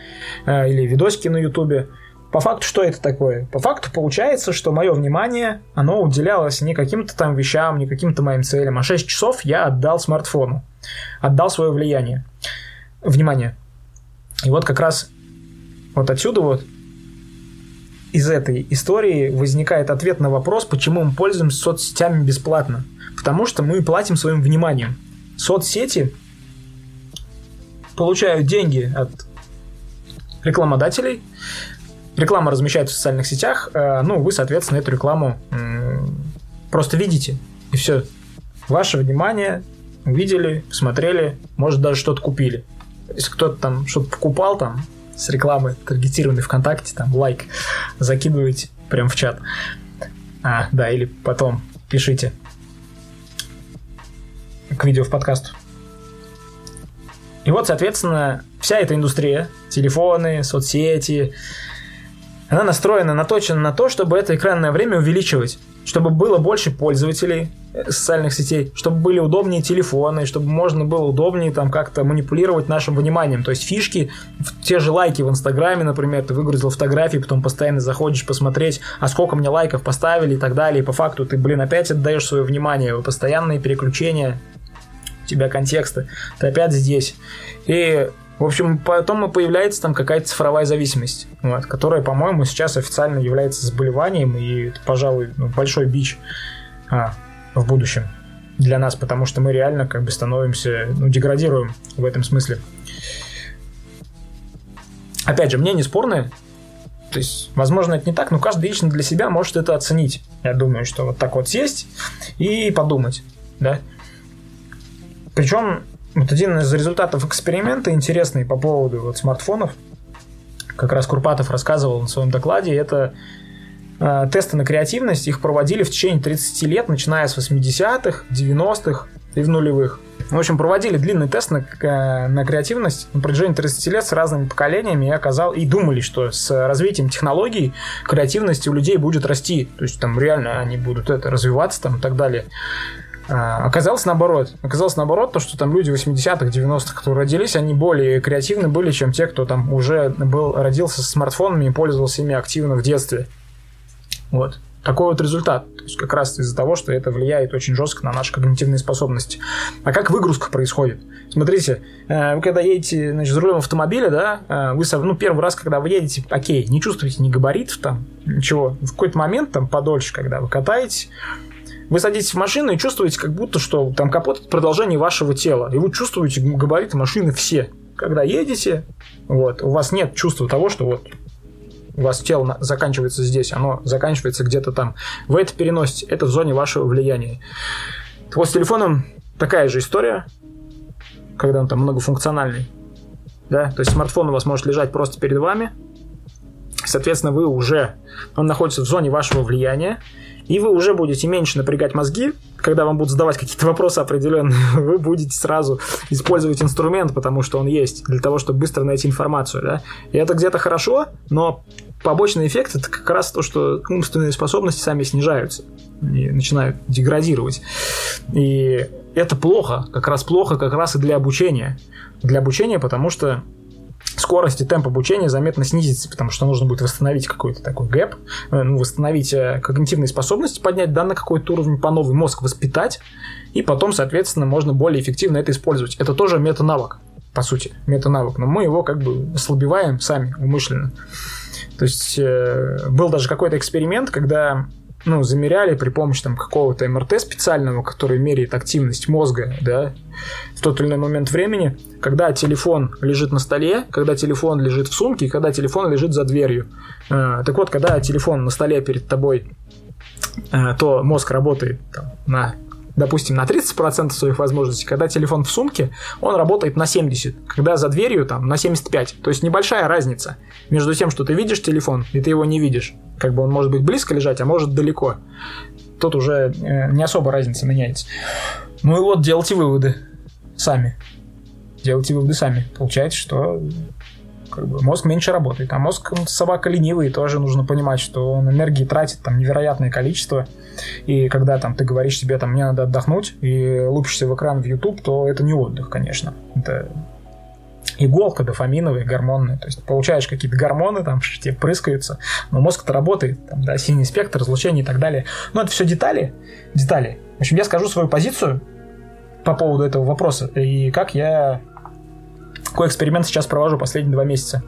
э, или видосики на ютубе. По факту, что это такое? По факту получается, что мое внимание, оно уделялось не каким-то там вещам, не каким-то моим целям, а 6 часов я отдал смартфону, отдал свое влияние, внимание. И вот как раз вот отсюда вот из этой истории возникает ответ на вопрос, почему мы пользуемся соцсетями бесплатно. Потому что мы платим своим вниманием. Соцсети получают деньги от рекламодателей. Реклама размещается в социальных сетях. Э, ну, вы, соответственно, эту рекламу просто видите. И все. Ваше внимание увидели, посмотрели, может, даже что-то купили. Если кто-то там что-то покупал, там, с рекламы, таргетированной ВКонтакте, там, лайк закидывайте прям в чат. А, да, или потом пишите к видео в подкаст. И вот, соответственно, вся эта индустрия, телефоны, соцсети, она настроена, наточена на то, чтобы это экранное время увеличивать, чтобы было больше пользователей э, социальных сетей, чтобы были удобнее телефоны, чтобы можно было удобнее там как-то манипулировать нашим вниманием. То есть фишки, те же лайки в Инстаграме, например, ты выгрузил фотографии, потом постоянно заходишь посмотреть, а сколько мне лайков поставили и так далее, и по факту ты, блин, опять отдаешь свое внимание, постоянные переключения у тебя контекста, ты опять здесь. И в общем, потом и появляется там какая-то цифровая зависимость, вот, которая, по-моему, сейчас официально является заболеванием, и это, пожалуй, ну, большой бич а, в будущем для нас, потому что мы реально как бы становимся, ну, деградируем в этом смысле. Опять же, мнение спорное, то есть, возможно, это не так, но каждый лично для себя может это оценить. Я думаю, что вот так вот сесть и подумать, да. Причем вот один из результатов эксперимента интересный по поводу вот смартфонов, как раз Курпатов рассказывал на своем докладе, это э, тесты на креативность, их проводили в течение 30 лет, начиная с 80-х, 90-х и в нулевых. В общем, проводили длинный тест на, на креативность на протяжении 30 лет с разными поколениями и, оказал, и думали, что с развитием технологий креативность у людей будет расти. То есть там реально они будут это развиваться там, и так далее. А, оказалось наоборот. Оказалось наоборот, то, что там люди 80-х, 90-х, которые родились, они более креативны были, чем те, кто там уже был, родился с смартфонами и пользовался ими активно в детстве. Вот. Такой вот результат. То есть как раз из-за того, что это влияет очень жестко на наши когнитивные способности. А как выгрузка происходит? Смотрите, э, вы когда едете значит, за рулем автомобиля, да, э, вы ну, первый раз, когда вы едете, окей, не чувствуете ни габаритов там, ничего. В какой-то момент, там, подольше, когда вы катаетесь, вы садитесь в машину и чувствуете, как будто что там капот это продолжение вашего тела. И вы чувствуете габариты машины все. Когда едете, вот, у вас нет чувства того, что вот у вас тело заканчивается здесь, оно заканчивается где-то там. Вы это переносите, это в зоне вашего влияния. Вот с телефоном такая же история, когда он там многофункциональный. Да? То есть смартфон у вас может лежать просто перед вами, соответственно, вы уже, он находится в зоне вашего влияния, и вы уже будете меньше напрягать мозги, когда вам будут задавать какие-то вопросы определенные, вы будете сразу использовать инструмент, потому что он есть, для того, чтобы быстро найти информацию. Да? И это где-то хорошо, но побочный эффект это как раз то, что умственные способности сами снижаются и начинают деградировать. И это плохо, как раз плохо как раз и для обучения. Для обучения, потому что скорость и темп обучения заметно снизится, потому что нужно будет восстановить какой-то такой гэп, э, ну, восстановить э, когнитивные способности, поднять да, на какой-то уровень по новый мозг воспитать, и потом, соответственно, можно более эффективно это использовать. Это тоже мета-навык, по сути, мета-навык, но мы его как бы ослабеваем сами умышленно. То есть э, был даже какой-то эксперимент, когда ну, замеряли при помощи там какого-то МРТ специального, который меряет активность мозга, да, в тот или иной момент времени, когда телефон лежит на столе, когда телефон лежит в сумке, когда телефон лежит за дверью. Э, так вот, когда телефон на столе перед тобой, э, то мозг работает там, на допустим, на 30% своих возможностей, когда телефон в сумке, он работает на 70%, когда за дверью там на 75%. То есть небольшая разница между тем, что ты видишь телефон, и ты его не видишь. Как бы он может быть близко лежать, а может далеко. Тут уже э, не особо разница меняется. Ну и вот делайте выводы сами. Делайте выводы сами. Получается, что как бы мозг меньше работает. А мозг собака ленивый, тоже нужно понимать, что он энергии тратит там невероятное количество. И когда там ты говоришь себе, там, мне надо отдохнуть, и лупишься в экран в YouTube, то это не отдых, конечно. Это иголка дофаминовая, гормонная. То есть получаешь какие-то гормоны, там тебе прыскаются, но мозг-то работает, там, да, синий спектр, излучение и так далее. Но это все детали, детали. В общем, я скажу свою позицию по поводу этого вопроса и как я какой эксперимент сейчас провожу последние два месяца.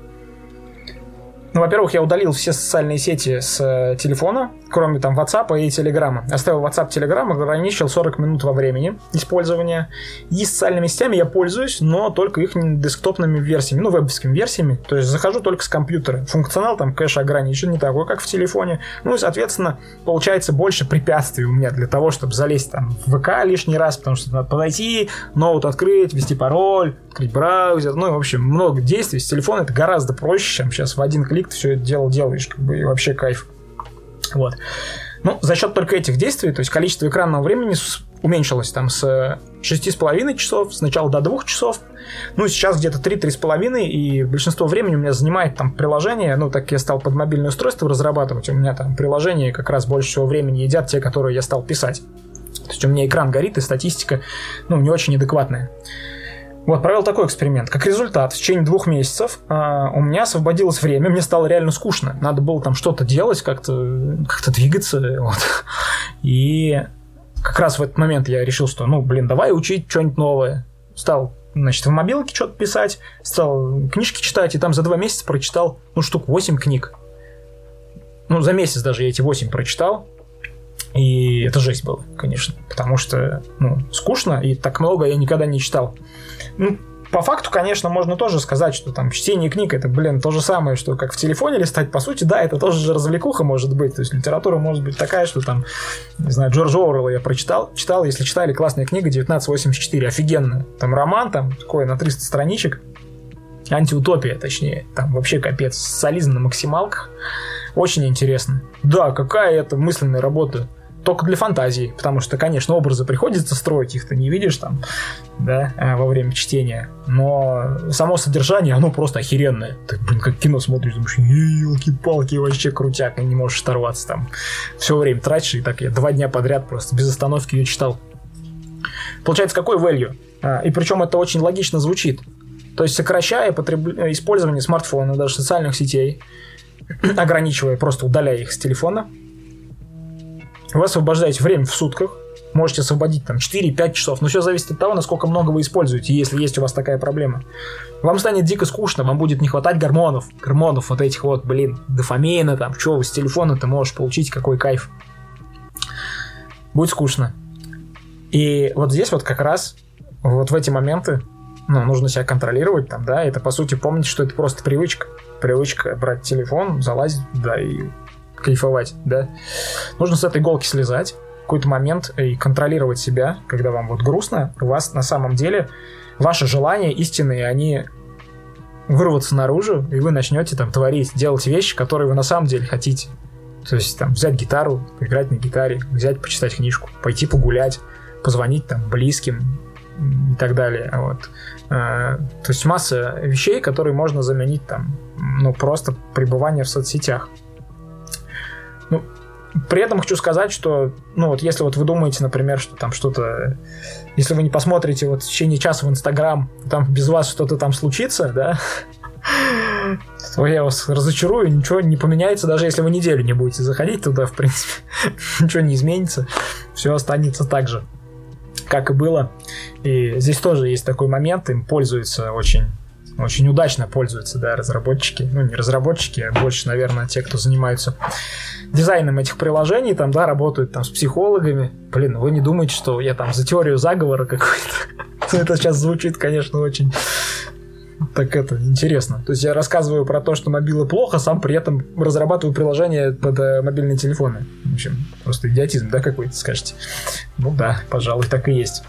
Ну, во-первых, я удалил все социальные сети с э, телефона, кроме там WhatsApp и Telegram. Оставил WhatsApp, Telegram, ограничил 40 минут во времени использования. И социальными сетями я пользуюсь, но только их десктопными версиями, ну, вебовскими версиями. То есть захожу только с компьютера. Функционал там, конечно, ограничен, не такой, как в телефоне. Ну и, соответственно, получается больше препятствий у меня для того, чтобы залезть там в ВК лишний раз, потому что надо подойти, ноут открыть, ввести пароль, открыть браузер. Ну, в общем, много действий. С телефона это гораздо проще, чем сейчас в один клик ты все это дело делаешь, как бы, и вообще кайф. Вот. Ну, за счет только этих действий, то есть количество экранного времени уменьшилось там с 6,5 часов сначала до 2 часов. Ну, сейчас где-то 3-3,5, и большинство времени у меня занимает там приложение, ну, так я стал под мобильное устройство разрабатывать, у меня там приложения как раз больше всего времени едят те, которые я стал писать. То есть у меня экран горит, и статистика, ну, не очень адекватная. Вот, провел такой эксперимент. Как результат, в течение двух месяцев э, у меня освободилось время, мне стало реально скучно. Надо было там что-то делать, как-то как двигаться. Вот. И как раз в этот момент я решил, что, ну, блин, давай учить что-нибудь новое. Стал, значит, в мобилке что-то писать, стал книжки читать, и там за два месяца прочитал, ну, штук 8 книг. Ну, за месяц даже я эти 8 прочитал. И это жесть была, конечно, потому что, ну, скучно, и так много я никогда не читал. Ну, по факту, конечно, можно тоже сказать, что там чтение книг это, блин, то же самое, что как в телефоне листать. По сути, да, это тоже же развлекуха может быть. То есть литература может быть такая, что там, не знаю, Джордж Оуэлла я прочитал, читал, если читали, классная книга 1984, офигенная. Там роман, там такой на 300 страничек, антиутопия, точнее, там вообще капец, социализм на максималках. Очень интересно. Да, какая это мысленная работа только для фантазии, потому что, конечно, образы приходится строить, их ты не видишь там, да, э, во время чтения, но само содержание, оно просто охеренное. Ты, блин, как кино смотришь, думаешь, елки-палки, вообще крутяк, и не можешь оторваться там. Все время тратишь, и так я два дня подряд просто без остановки ее читал. Получается, какой value? А, и причем это очень логично звучит. То есть, сокращая потреб... использование смартфона, даже социальных сетей, ограничивая, просто удаляя их с телефона, вы освобождаете время в сутках, можете освободить там 4-5 часов, но все зависит от того, насколько много вы используете, если есть у вас такая проблема. Вам станет дико скучно, вам будет не хватать гормонов, гормонов вот этих вот, блин, дофамина, там, что с телефона ты можешь получить, какой кайф. Будет скучно. И вот здесь вот как раз, вот в эти моменты, ну, нужно себя контролировать там, да, это по сути помнить, что это просто привычка. Привычка брать телефон, залазить, да, и кайфовать, да. Нужно с этой иголки слезать в какой-то момент и контролировать себя, когда вам вот грустно. У вас на самом деле ваши желания истинные, они вырваться наружу, и вы начнете там творить, делать вещи, которые вы на самом деле хотите. То есть там взять гитару, играть на гитаре, взять почитать книжку, пойти погулять, позвонить там близким, и так далее. Вот. Э, то есть масса вещей, которые можно заменить там, ну, просто пребывание в соцсетях. Ну, при этом хочу сказать, что, ну вот если вот вы думаете, например, что там что-то, если вы не посмотрите вот в течение часа в Инстаграм, там без вас что-то там случится, да, то я вас разочарую, ничего не поменяется, даже если вы неделю не будете заходить туда, в принципе, ничего не изменится, все останется так же, как и было. И здесь тоже есть такой момент, им пользуются очень очень удачно пользуются, да, разработчики. Ну, не разработчики, а больше, наверное, те, кто занимаются дизайном этих приложений, там, да, работают там с психологами. Блин, вы не думаете, что я там за теорию заговора какой-то? Это сейчас звучит, конечно, очень так это интересно. То есть я рассказываю про то, что мобилы плохо, сам при этом разрабатываю приложение под э, мобильные телефоны. В общем, просто идиотизм, да, какой-то, скажете? Ну да, пожалуй, так и есть.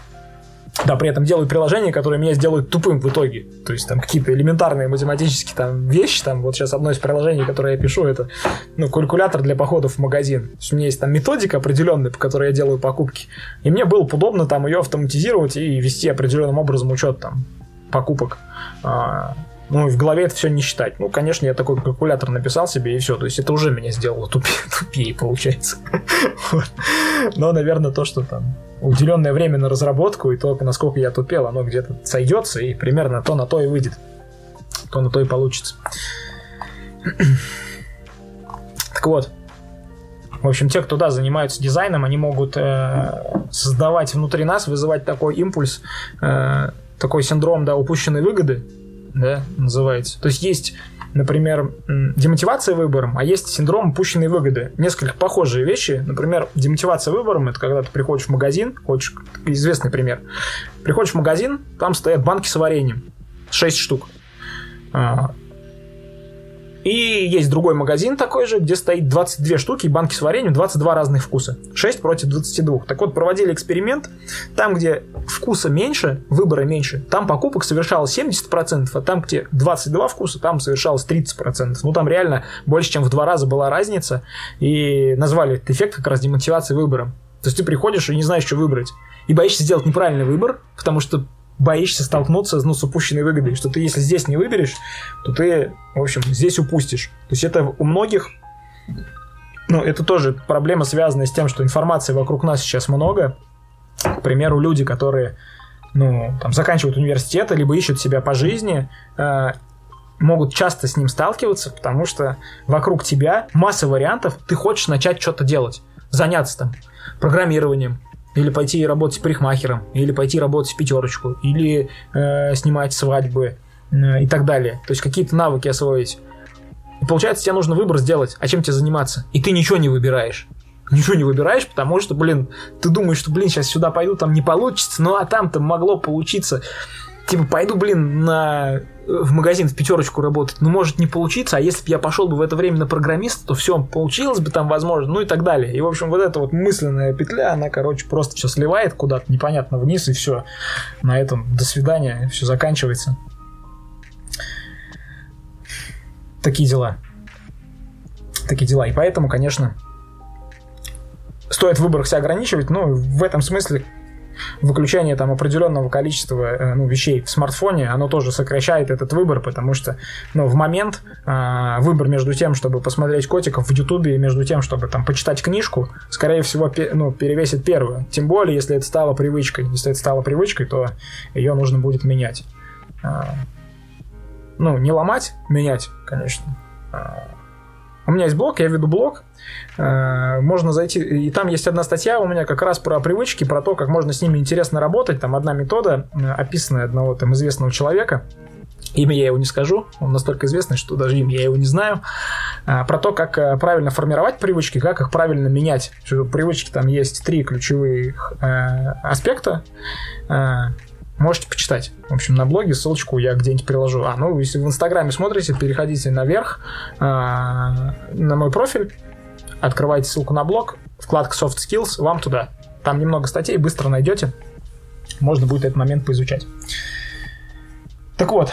Да, при этом делаю приложения, которые меня сделают тупым в итоге. То есть там какие-то элементарные математические там вещи. Там вот сейчас одно из приложений, которое я пишу, это ну, калькулятор для походов в магазин. То есть у меня есть там методика определенная, по которой я делаю покупки. И мне было бы удобно там ее автоматизировать и вести определенным образом учет там покупок. А, ну, и в голове это все не считать. Ну, конечно, я такой калькулятор написал себе, и все. То есть это уже меня сделало тупее, тупее получается. Но, наверное, то, что там уделенное время на разработку и то, насколько я тупел, оно где-то сойдется, и примерно то на то и выйдет. То на то и получится. так вот. В общем, те, кто, да, занимаются дизайном, они могут э, создавать внутри нас, вызывать такой импульс, э, такой синдром, да, упущенной выгоды, да, называется. То есть есть, например, демотивация выбором, а есть синдром упущенной выгоды. Несколько похожие вещи. Например, демотивация выбором – это когда ты приходишь в магазин, хочешь, известный пример. Приходишь в магазин, там стоят банки с вареньем, 6 штук. И есть другой магазин такой же, где стоит 22 штуки банки с вареньем, 22 разных вкуса. 6 против 22. Так вот, проводили эксперимент. Там, где вкуса меньше, выбора меньше, там покупок совершалось 70%, а там, где 22 вкуса, там совершалось 30%. Ну, там реально больше, чем в два раза была разница. И назвали этот эффект как раз демотивацией выбором. То есть ты приходишь и не знаешь, что выбрать. И боишься сделать неправильный выбор, потому что боишься столкнуться ну, с упущенной выгодой, что ты если здесь не выберешь, то ты, в общем, здесь упустишь. То есть это у многих, ну, это тоже проблема, связанная с тем, что информации вокруг нас сейчас много. К примеру, люди, которые, ну, там, заканчивают университет, либо ищут себя по жизни, э, могут часто с ним сталкиваться, потому что вокруг тебя масса вариантов, ты хочешь начать что-то делать, заняться там программированием, или пойти работать парикмахером, или пойти работать в пятерочку, или э, снимать свадьбы э, и так далее. То есть какие-то навыки освоить. И получается, тебе нужно выбор сделать, а чем тебе заниматься. И ты ничего не выбираешь. Ничего не выбираешь, потому что, блин, ты думаешь, что, блин, сейчас сюда пойду, там не получится, ну а там-то могло получиться типа, пойду, блин, на в магазин в пятерочку работать, ну, может не получиться, а если бы я пошел бы в это время на программиста, то все, получилось бы там, возможно, ну и так далее. И, в общем, вот эта вот мысленная петля, она, короче, просто все сливает куда-то непонятно вниз, и все. На этом до свидания, все заканчивается. Такие дела. Такие дела. И поэтому, конечно, стоит в выборах себя ограничивать, ну, в этом смысле выключение там определенного количества э, ну, вещей в смартфоне, оно тоже сокращает этот выбор, потому что ну, в момент э, выбор между тем, чтобы посмотреть котиков в Ютубе и между тем, чтобы там почитать книжку, скорее всего, ну, перевесит первую. Тем более, если это стало привычкой. Если это стало привычкой, то ее нужно будет менять. Э, ну, не ломать, менять, конечно. У меня есть блог, я веду блог, Э, можно зайти, и там есть одна статья у меня как раз про привычки, про то, как можно с ними интересно работать. Там одна метода, э, описанная одного там известного человека, Имя я его не скажу, он настолько известный, что даже имя я его не знаю. Э, про то, как правильно формировать привычки, как их правильно менять. Привычки там есть три ключевых аспекта. Можете почитать. В общем, на блоге ссылочку я где-нибудь приложу. А, ну, если в Инстаграме смотрите, переходите наверх на мой профиль открываете ссылку на блог, вкладка Soft Skills, вам туда. Там немного статей, быстро найдете. Можно будет этот момент поизучать. Так вот,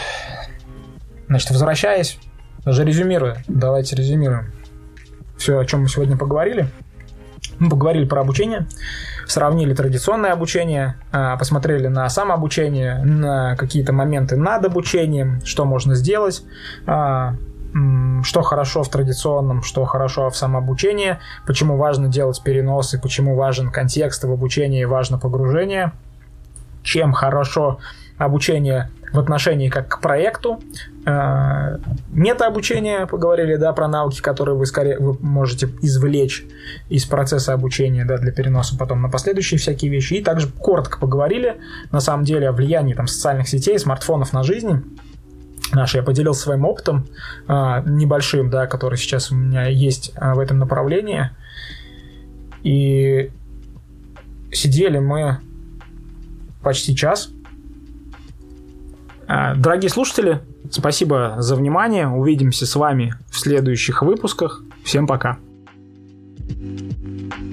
значит, возвращаясь, даже резюмируя, давайте резюмируем все, о чем мы сегодня поговорили. Мы поговорили про обучение, сравнили традиционное обучение, а, посмотрели на самообучение, на какие-то моменты над обучением, что можно сделать, а, что хорошо в традиционном, что хорошо в самообучении, почему важно делать переносы, почему важен контекст в обучении, важно погружение, чем хорошо обучение в отношении как к проекту. Э, Метаобучение, поговорили, да, про навыки, которые вы скорее вы можете извлечь из процесса обучения, да, для переноса потом на последующие всякие вещи. И также коротко поговорили, на самом деле, о влиянии там социальных сетей, смартфонов на жизнь наш, я поделился своим опытом а, небольшим, да, который сейчас у меня есть а, в этом направлении. И сидели мы почти час. А, дорогие слушатели, спасибо за внимание. Увидимся с вами в следующих выпусках. Всем пока. thank you